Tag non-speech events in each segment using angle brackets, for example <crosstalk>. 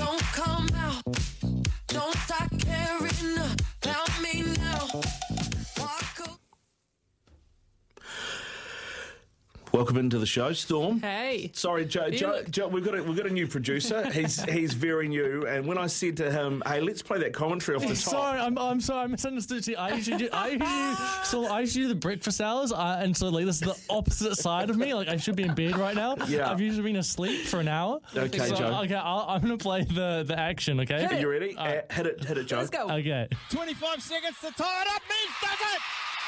Don't come out. Don't start Welcome into the show, Storm. Hey. Sorry, Joe. Joe, look- Joe we've got a, we've got a new producer. He's <laughs> he's very new. And when I said to him, "Hey, let's play that commentary off the top," Sorry, I'm, I'm sorry, I misunderstood you. I usually do, I usually so I usually do the breakfast hours, uh, and so like this is the opposite side of me. Like I should be in bed right now. Yeah. I've usually been asleep for an hour. Okay, so, Joe. Okay, I'll, I'm gonna play the the action. Okay. Are you ready? Uh, hit it, hit it, Joe. Let's go. Okay. 25 seconds to tie it up. Mees does it.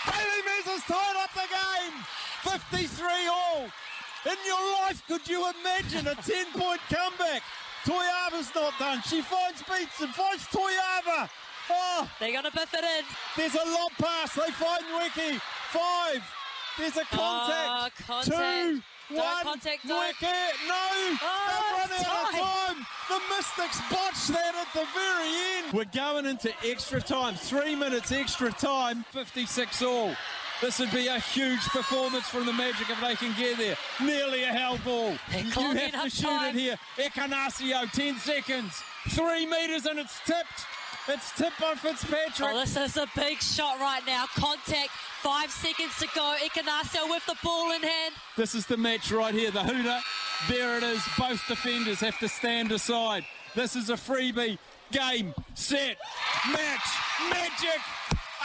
Bailey Mees has tied up the game. 53 all. In your life, could you imagine a 10 point comeback? Toeava's not done. She finds Beats and finds Toeava. Oh, They're going to biff it in. there's a lob pass. They find Nweke. Five. There's a Oh, contact. Ah, contact. Two. Don't One. contact, don't. Nweke. No. Oh, They've run out of time. The Mystics botched that at the very end. We're going into extra time. Three minutes extra time. 56 all. This would be a huge performance from the Magic if they can get there. Nearly a hell ball. They're You have to shoot time. it here. Ekenasio, 10 seconds. Three metres and it's tipped. It's tipped by Fitzpatrick. Oh, this is a big shot right now. Contact. Five seconds to go. Ekenasio with the ball in hand. This is the match right here. The Hooter. There it is. Both defenders have to stand aside. This is a freebie. Game, set, match, magic,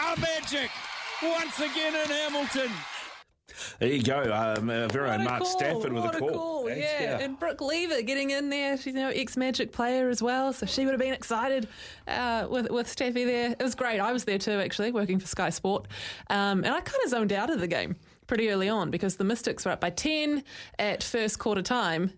a magic. Once again in Hamilton. There you go. Um, uh, very own a Mark call, Stafford with what a call. yeah. Yeah. and Brooke Lever getting in there. She's you know ex Magic player as well, so she would have been excited uh, with with Steffi there. It was great. I was there too, actually, working for Sky Sport, um, and I kind of zoned out of the game pretty early on because the Mystics were up by ten at first quarter time.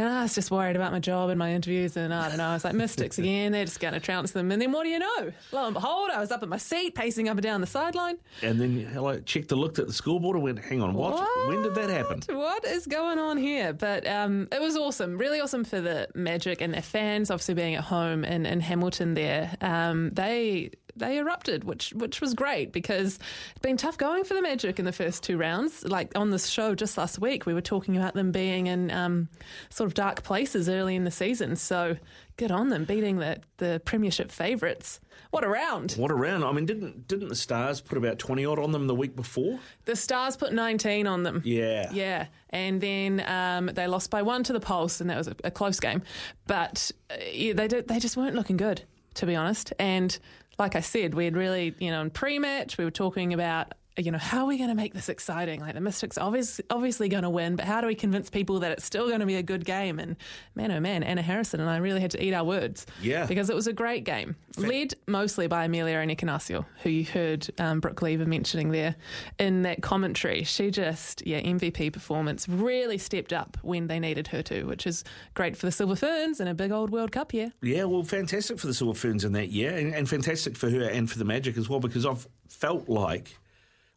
And I was just worried about my job and my interviews, and I don't know. I was like, Mystics <laughs> again, they're just going to trounce them. And then what do you know? Lo and behold, I was up at my seat, pacing up and down the sideline. And then hello, checked and looked at the scoreboard and went, "Hang on, what? When did that happen?" What is going on here? But um, it was awesome, really awesome for the Magic and their fans. Obviously, being at home in, in Hamilton, there um, they they erupted, which which was great because it's been tough going for the Magic in the first two rounds. Like on this show just last week, we were talking about them being in um, sort of dark places early in the season. So good on them beating the the Premiership favourites. What a round! What around? I mean, didn't didn't the Stars put about twenty odd on them the week before? The Stars put 19 on them. Yeah. Yeah. And then um, they lost by one to the Pulse, and that was a, a close game. But uh, yeah, they, did, they just weren't looking good, to be honest. And like I said, we had really, you know, in pre match, we were talking about. You know, how are we going to make this exciting? Like the Mystics obviously obviously going to win, but how do we convince people that it's still going to be a good game? And man, oh man, Anna Harrison and I really had to eat our words. Yeah. Because it was a great game. Led mostly by Ameliaranne Ekenasio, who you heard um, Brooke Lever mentioning there in that commentary. She just, yeah, MVP performance, really stepped up when they needed her to, which is great for the Silver Ferns in a big old World Cup year. Yeah, well, fantastic for the Silver Ferns in that year, and, and fantastic for her and for the Magic as well, because I've felt like.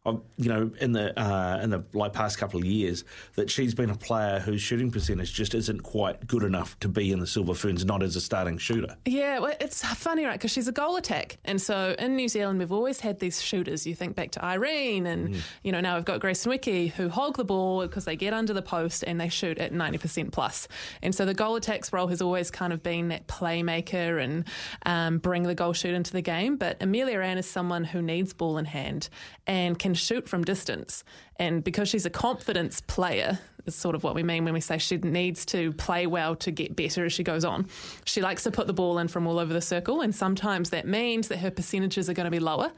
I've, you know, in the uh, in the like past couple of years, that she's been a player whose shooting percentage just isn't quite good enough to be in the Silver Ferns, not as a starting shooter. Yeah, well, it's funny, right? Because she's a goal attack. And so in New Zealand, we've always had these shooters. You think back to Irene, and, you know, now we've got Grace Nweke who hog the ball because they get under the post and they shoot at 90% plus. And so the goal attack's role has always kind of been that playmaker and um, bring the goal shoot into the game. But Ameliaranne is someone who needs ball in hand and can shoot from distance. And because she's a confidence player, is sort of what we mean when we say she needs to play well to get better as she goes on. She likes to put the ball in from all over the circle, and sometimes that means that her percentages are going to be lower.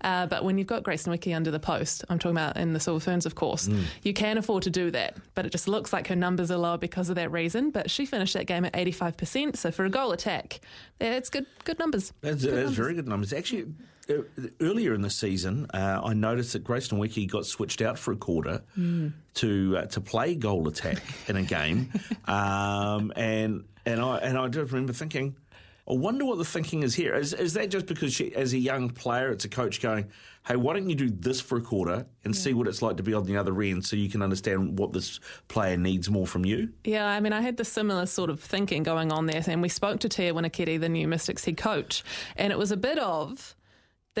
Uh, but when you've got Grace Nweke under the post, I'm talking about in the Silver Ferns, of course, you can afford to do that. But it just looks like her numbers are lower because of that reason. But she finished that game at 85%, so for a goal attack, yeah, it's good, good numbers. That's, Good that's numbers. very good numbers. Actually, earlier in the season, uh, I noticed that Grace Nweke got switched out for a quarter to uh, to play goal attack in a game, <laughs> um, and And I and I just remember thinking, I wonder what the thinking is here. Is is that just because she, as a young player, it's a coach going, "Hey, why don't you do this for a quarter and see what it's like to be on the other end, so you can understand what this player needs more from you." Yeah, I mean, I had the similar sort of thinking going on there, and we spoke to Tia Winikerei, the new Mystics head coach, and it was a bit of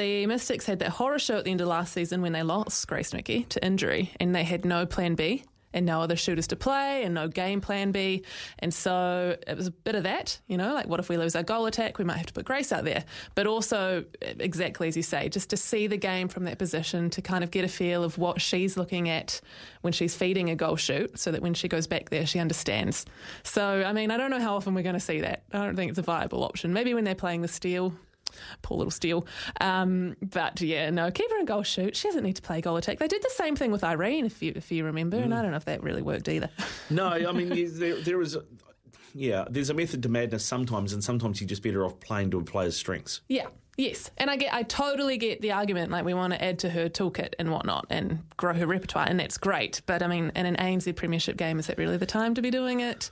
the Mystics had that horror show at the end of last season when they lost Grace Nweke to injury, and they had no plan B. And no other shooters to play, and no game plan B. And so it was a bit of that, you know, like what if we lose our goal attack? We might have to put Grace out there. But also, exactly as you say, just to see the game from that position, to kind of get a feel of what she's looking at when she's feeding a goal shoot, so that when she goes back there, she understands. So, I mean, I don't know how often we're going to see that. I don't think it's a viable option. Maybe when they're playing the steel, Poor little Steele. Um, but yeah, no, keep her in goal shoot. She doesn't need to play goal attack. They did the same thing with Irene, if you if you remember, and I don't know if that really worked either. <laughs> No, I mean there, there is, a, yeah, there's a method to madness sometimes, and sometimes you're just better off playing to a player's strengths. Yeah. Yes, and I get, I totally get the argument. Like we want to add to her toolkit and whatnot, and grow her repertoire, and that's great. But I mean, in an ANZ Premiership game, is that really the time to be doing it?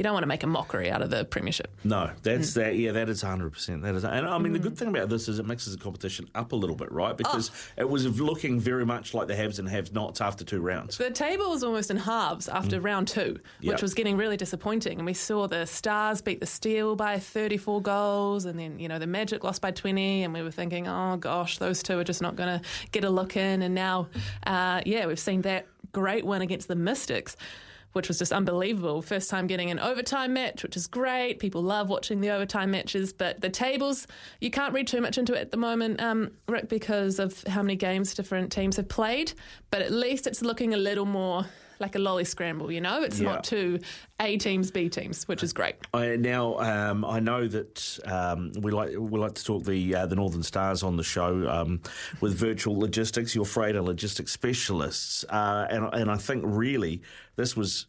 You don't want to make a mockery out of the Premiership. No, that's mm. that. Yeah, that is hundred percent. That is, and I mean the good mm. thing about this is it mixes the competition up a little bit, right? Because oh. it was looking very much like the haves and have-nots after two rounds. The table was almost in halves after mm. round two, which Yep. was getting really disappointing. And we saw the Stars beat the Steel by 34 goals, and then, you know, the Magic lost by 20. And we were thinking, oh gosh, those two are just not going to get a look in. And now, uh, yeah, we've seen that great win against the Mystics. Which was just unbelievable. First time getting an overtime match, which is great. People love watching the overtime matches, but the tables, you can't read too much into it at the moment, um, Rick, because of how many games different teams have played. But at least it's looking a little more like a lolly scramble, you know? It's Yeah. not two A teams, B teams, which is great. I, now um, I know that um, we like we like to talk the uh, the Northern Stars on the show um, with Virtual Logistics, your freighter logistics specialists, uh, and and I think really this was.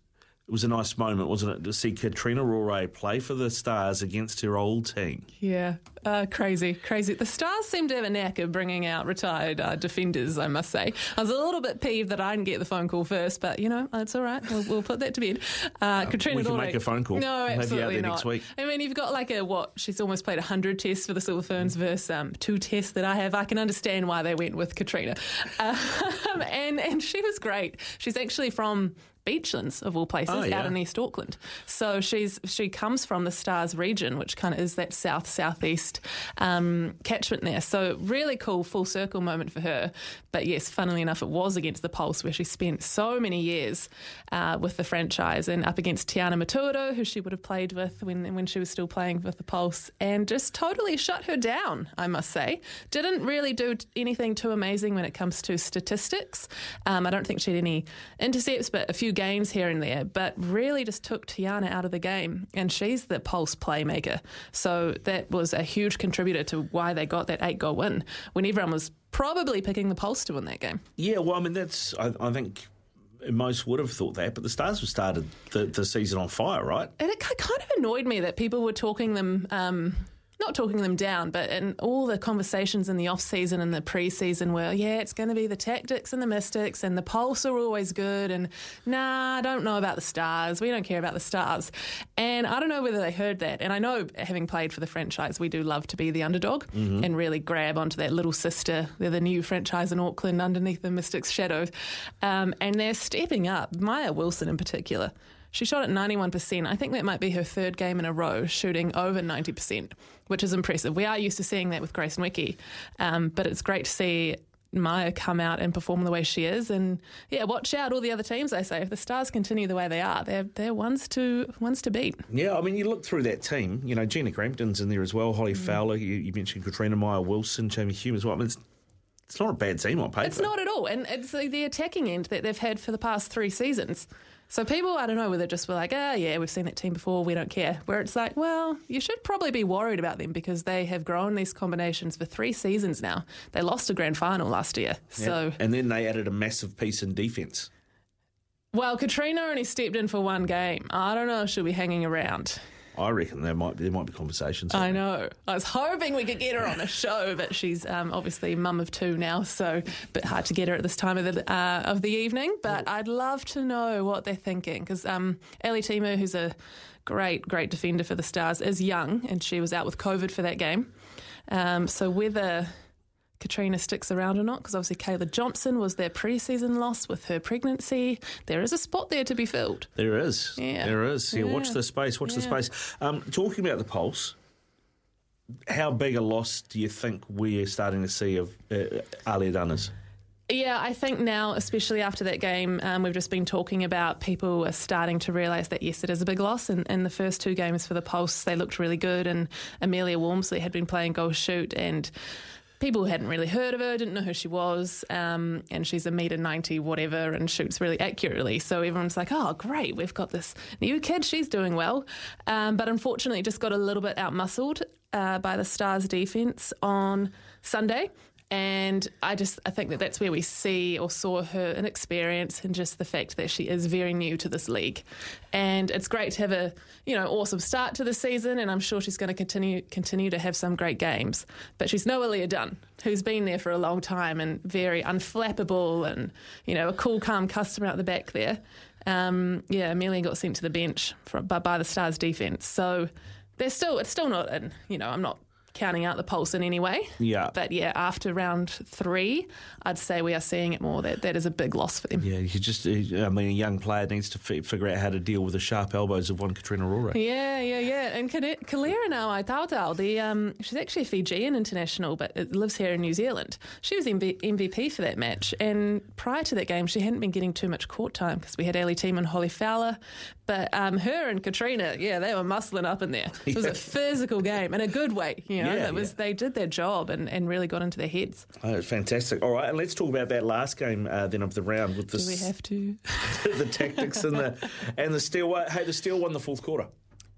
It was a nice moment, wasn't it, to see Katrina Rore play for the Stars against her old team. Yeah, uh, crazy, crazy. The Stars seem to have a knack of bringing out retired uh, defenders, I must say. I was a little bit peeved that I didn't get the phone call first, but, you know, it's all right. We'll, we'll put that to bed. Uh, Katrina we can Dore- make a phone call. No, We'll have you out absolutely not. next week. I mean, you've got like a, what, she's almost played 100 tests for the Silver Ferns versus um, two tests that I have. I can understand why they went with Katrina. <laughs> Um, and, and she was great. She's actually from Beachlands, of all places, Oh, yeah. out in East Auckland. So she's she comes from the Stars region, which kind of is that south southeast um, catchment there. So really cool full circle moment for her. But yes, funnily enough, it was against the Pulse where she spent so many years uh, with the franchise and up against Tiana Metuarau, who she would have played with when when she was still playing with the Pulse, and just totally shut her down. I must say, didn't really do anything too amazing when it comes to statistics. Um, I don't think she had any intercepts, but a few gains here and there. But really, just took Tiana out of the game, and she's the Pulse playmaker. So that was a huge contributor to why they got that eight goal win when everyone was probably picking the Pulse to win that game. Yeah, well, I mean, that's, I, I think most would have thought that, but the Stars have started the, the season on fire, right? And it kind of annoyed me that people were talking them, um, not talking them down, but in all the conversations in the off season and the pre-season were, yeah, it's going to be the tactics and the mystics and the pulse are always good. And nah, I don't know about the stars. We don't care about the stars. And I don't know whether they heard that. And I know, having played for the franchise, we do love to be the underdog and really grab onto that little sister. They're the new franchise in Auckland underneath the Mystics' shadow. Um, and they're stepping up. Maia Wilson in particular. She shot at 91%. I think that might be her third game in a row, shooting over 90%, which is impressive. We are used to seeing that with Grace Nweke, um, but it's great to see Maia come out and perform the way she is. And yeah, watch out all the other teams, I say. If the Stars continue the way they are, they're, they're ones, to, ones to beat. Yeah, I mean, you look through that team, you know, Gina Crampton's in there as well, Holly Fowler, you, you mentioned Katrina Maia Wilson, Jamie Hume as well. I mean, it's, it's not a bad team on paper. It's not at all. And it's the attacking end that they've had for the past three seasons. So people, I don't know, whether just were like, ah, yeah, we've seen that team before, we don't care. Where it's like, well, you should probably be worried about them because they have grown these combinations for three seasons now. They lost a grand final last year. Yeah. So, And then they added a massive piece in defence. well, Katrina only stepped in for one game. I don't know if she'll be hanging around. I reckon there might be, there might be conversations. I know. I was hoping we could get her on a show, but she's um, obviously mum of two now, so a bit hard to get her at this time of the uh, of the evening. But I'd love to know what they're thinking because um, Ellie Temu, who's a great, great defender for the Stars, is young, and she was out with COVID for that game. Um, so whether Katrina sticks around or not, because obviously Kayla Johnson was their preseason loss with her pregnancy, there is a spot there to be filled. There is. Yeah. There is. Yeah, watch the space. Watch the space. Um, talking about the pulse, how big a loss do you think we're starting to see of uh, Ali Dunners? Yeah, I think now, especially after that game, um, we've just been talking about people are starting to realise that yes, it is a big loss. And in the first two games for the Pulse, they looked really good, and Amelia Walmsley had been playing goal shoot, and people hadn't really heard of her, didn't know who she was, um, and she's a meter ninety whatever, and shoots really accurately. So everyone's like, "Oh, great, we've got this new kid. She's doing well," um, but unfortunately, just got a little bit outmuscled uh, by the Stars defence on Sunday. And I just I think that that's where we see or saw her inexperience and just the fact that she is very new to this league. And it's great to have a you know awesome start to the season, and I'm sure she's going to continue continue to have some great games. But she's no Aliyah Dunn, who's been there for a long time and very unflappable and you know a cool, calm customer out the back there. Um, yeah, Amelia got sent to the bench for, by, by the Stars defense, so they're still it's still not in you know I'm not counting out the pulse in any way. Yeah. But yeah, after round three, I'd say we are seeing it more. That that is a big loss for them. Yeah, you just, I mean, a young player needs to fi- figure out how to deal with the sharp elbows of one Katrina Aurora. Yeah, yeah, yeah. And Kale- Kelera now, I Tautau, the um, she's actually a Fijian international, but lives here in New Zealand. She was MV- MVP for that match, and prior to that game, she hadn't been getting too much court time because we had Ali Team and Holly Fowler. But um, her and Katrina, yeah, they were muscling up in there. It was a <laughs> physical game in a good way. You know, Yeah, that was yeah. they did their job and, and really got into their heads. Oh, fantastic. All right, and let's talk about that last game uh, then of the round with the, Do we have to? <laughs> the tactics and the and the steel. Hey, the steel won the fourth quarter.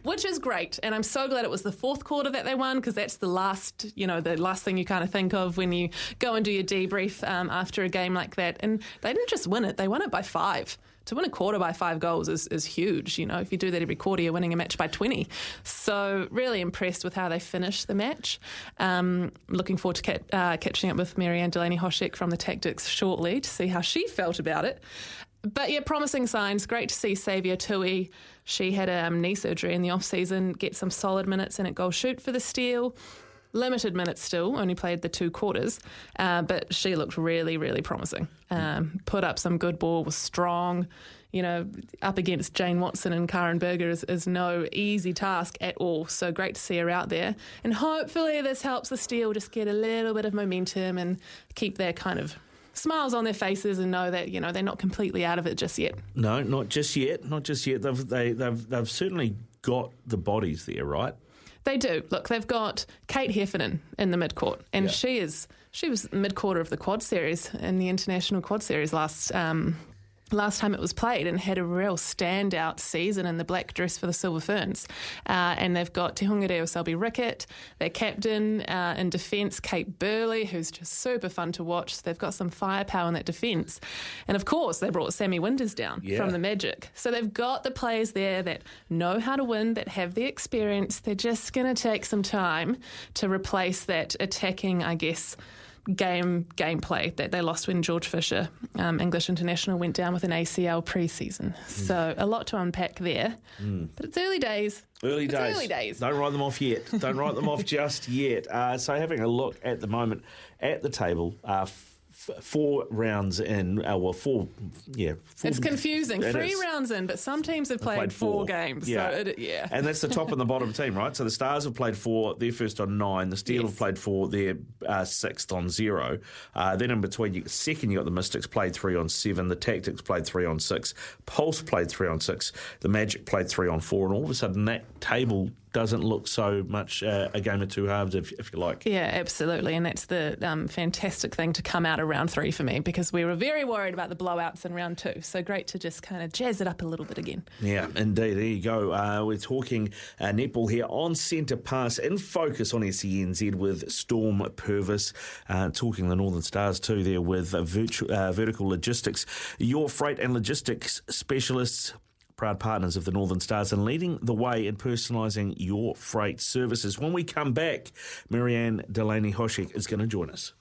Which is great and i'm so glad it was the fourth quarter that they won because that's the last you know the last thing you kind of think of when you go and do your debrief um, after a game like that and they didn't just win it they won it by five to win a quarter by five goals is, is huge. You know, if you do that every quarter, you're winning a match by 20. So, really impressed with how they finished the match. Um, looking forward to uh, catching up with Marianne Delaney Hoshek from the Tactics shortly to see how she felt about it. But yeah, promising signs. Great to see Saviour Tui. She had a um, knee surgery in the off season, get some solid minutes in at goal shoot for the Steel. Limited minutes still, only played the two quarters, uh, but she looked really, really promising. Um, put up some good ball, was strong. You know, up against Jane Watson and Karin Burger is, is no easy task at all. So great to see her out there. And hopefully, this helps the Steel just get a little bit of momentum and keep their kind of smiles on their faces and know that, you know, they're not completely out of it just yet. No, not just yet. Not just yet. They've they, they've they've certainly got the bodies there, right? They do. Look, they've got Kate Heffernan in the midcourt, and Yeah. she is she was mid quarter of the quad series in the international quad series last um, last time it was played, and had a real standout season in the black dress for the Silver Ferns. Uh, and they've got Te Huinga Reo Selby Rickit, their captain uh, in defence, Kate Burley, who's just super fun to watch. So they've got some firepower in that defence, and of course they brought Sammy Winders down Yeah. from the Magic. So they've got the players there that know how to win, that have the experience. They're just going to take some time to replace that attacking, I guess, game gameplay that they lost when George Fisher, um, English international, went down with an ACL preseason. So a lot to unpack there. But it's early days. Early It's days. early days. Don't write them off yet. Don't write them off <laughs> just yet. Uh, so, having a look at the moment at the table, uh, f- four rounds in, uh, well, four, yeah. Four, It's confusing. It Three is. rounds in, but some teams have played, played four. four. games. Yeah. So it, yeah. And that's the top and the bottom team, right? So the Stars have played four, they're first on nine. The Steel Yes. have played four, they're uh, sixth on zero. Uh, then in between, you, second, you got the Mystics played three on seven. The Tactics played three on six. Pulse played three on six. The Magic played three on four. And all of a sudden, that table doesn't look so much uh, a game of two halves, if, if you like. Yeah, absolutely. And that's the um, fantastic thing to come out of round three for me because we were very worried about the blowouts in round two. So great to just kind of jazz it up a little bit again. Yeah, indeed. There you go. Uh, we're talking uh, netball here on Centre Pass in focus on SENZ with Storm Purvis. Uh, talking the Northern Stars too there with virtu- uh, Vertical Logistics, your freight and logistics specialists. Proud partners of the Northern Stars and leading the way in personalising your freight services. When we come back, Marianne Delaney Hoshek is going to join us.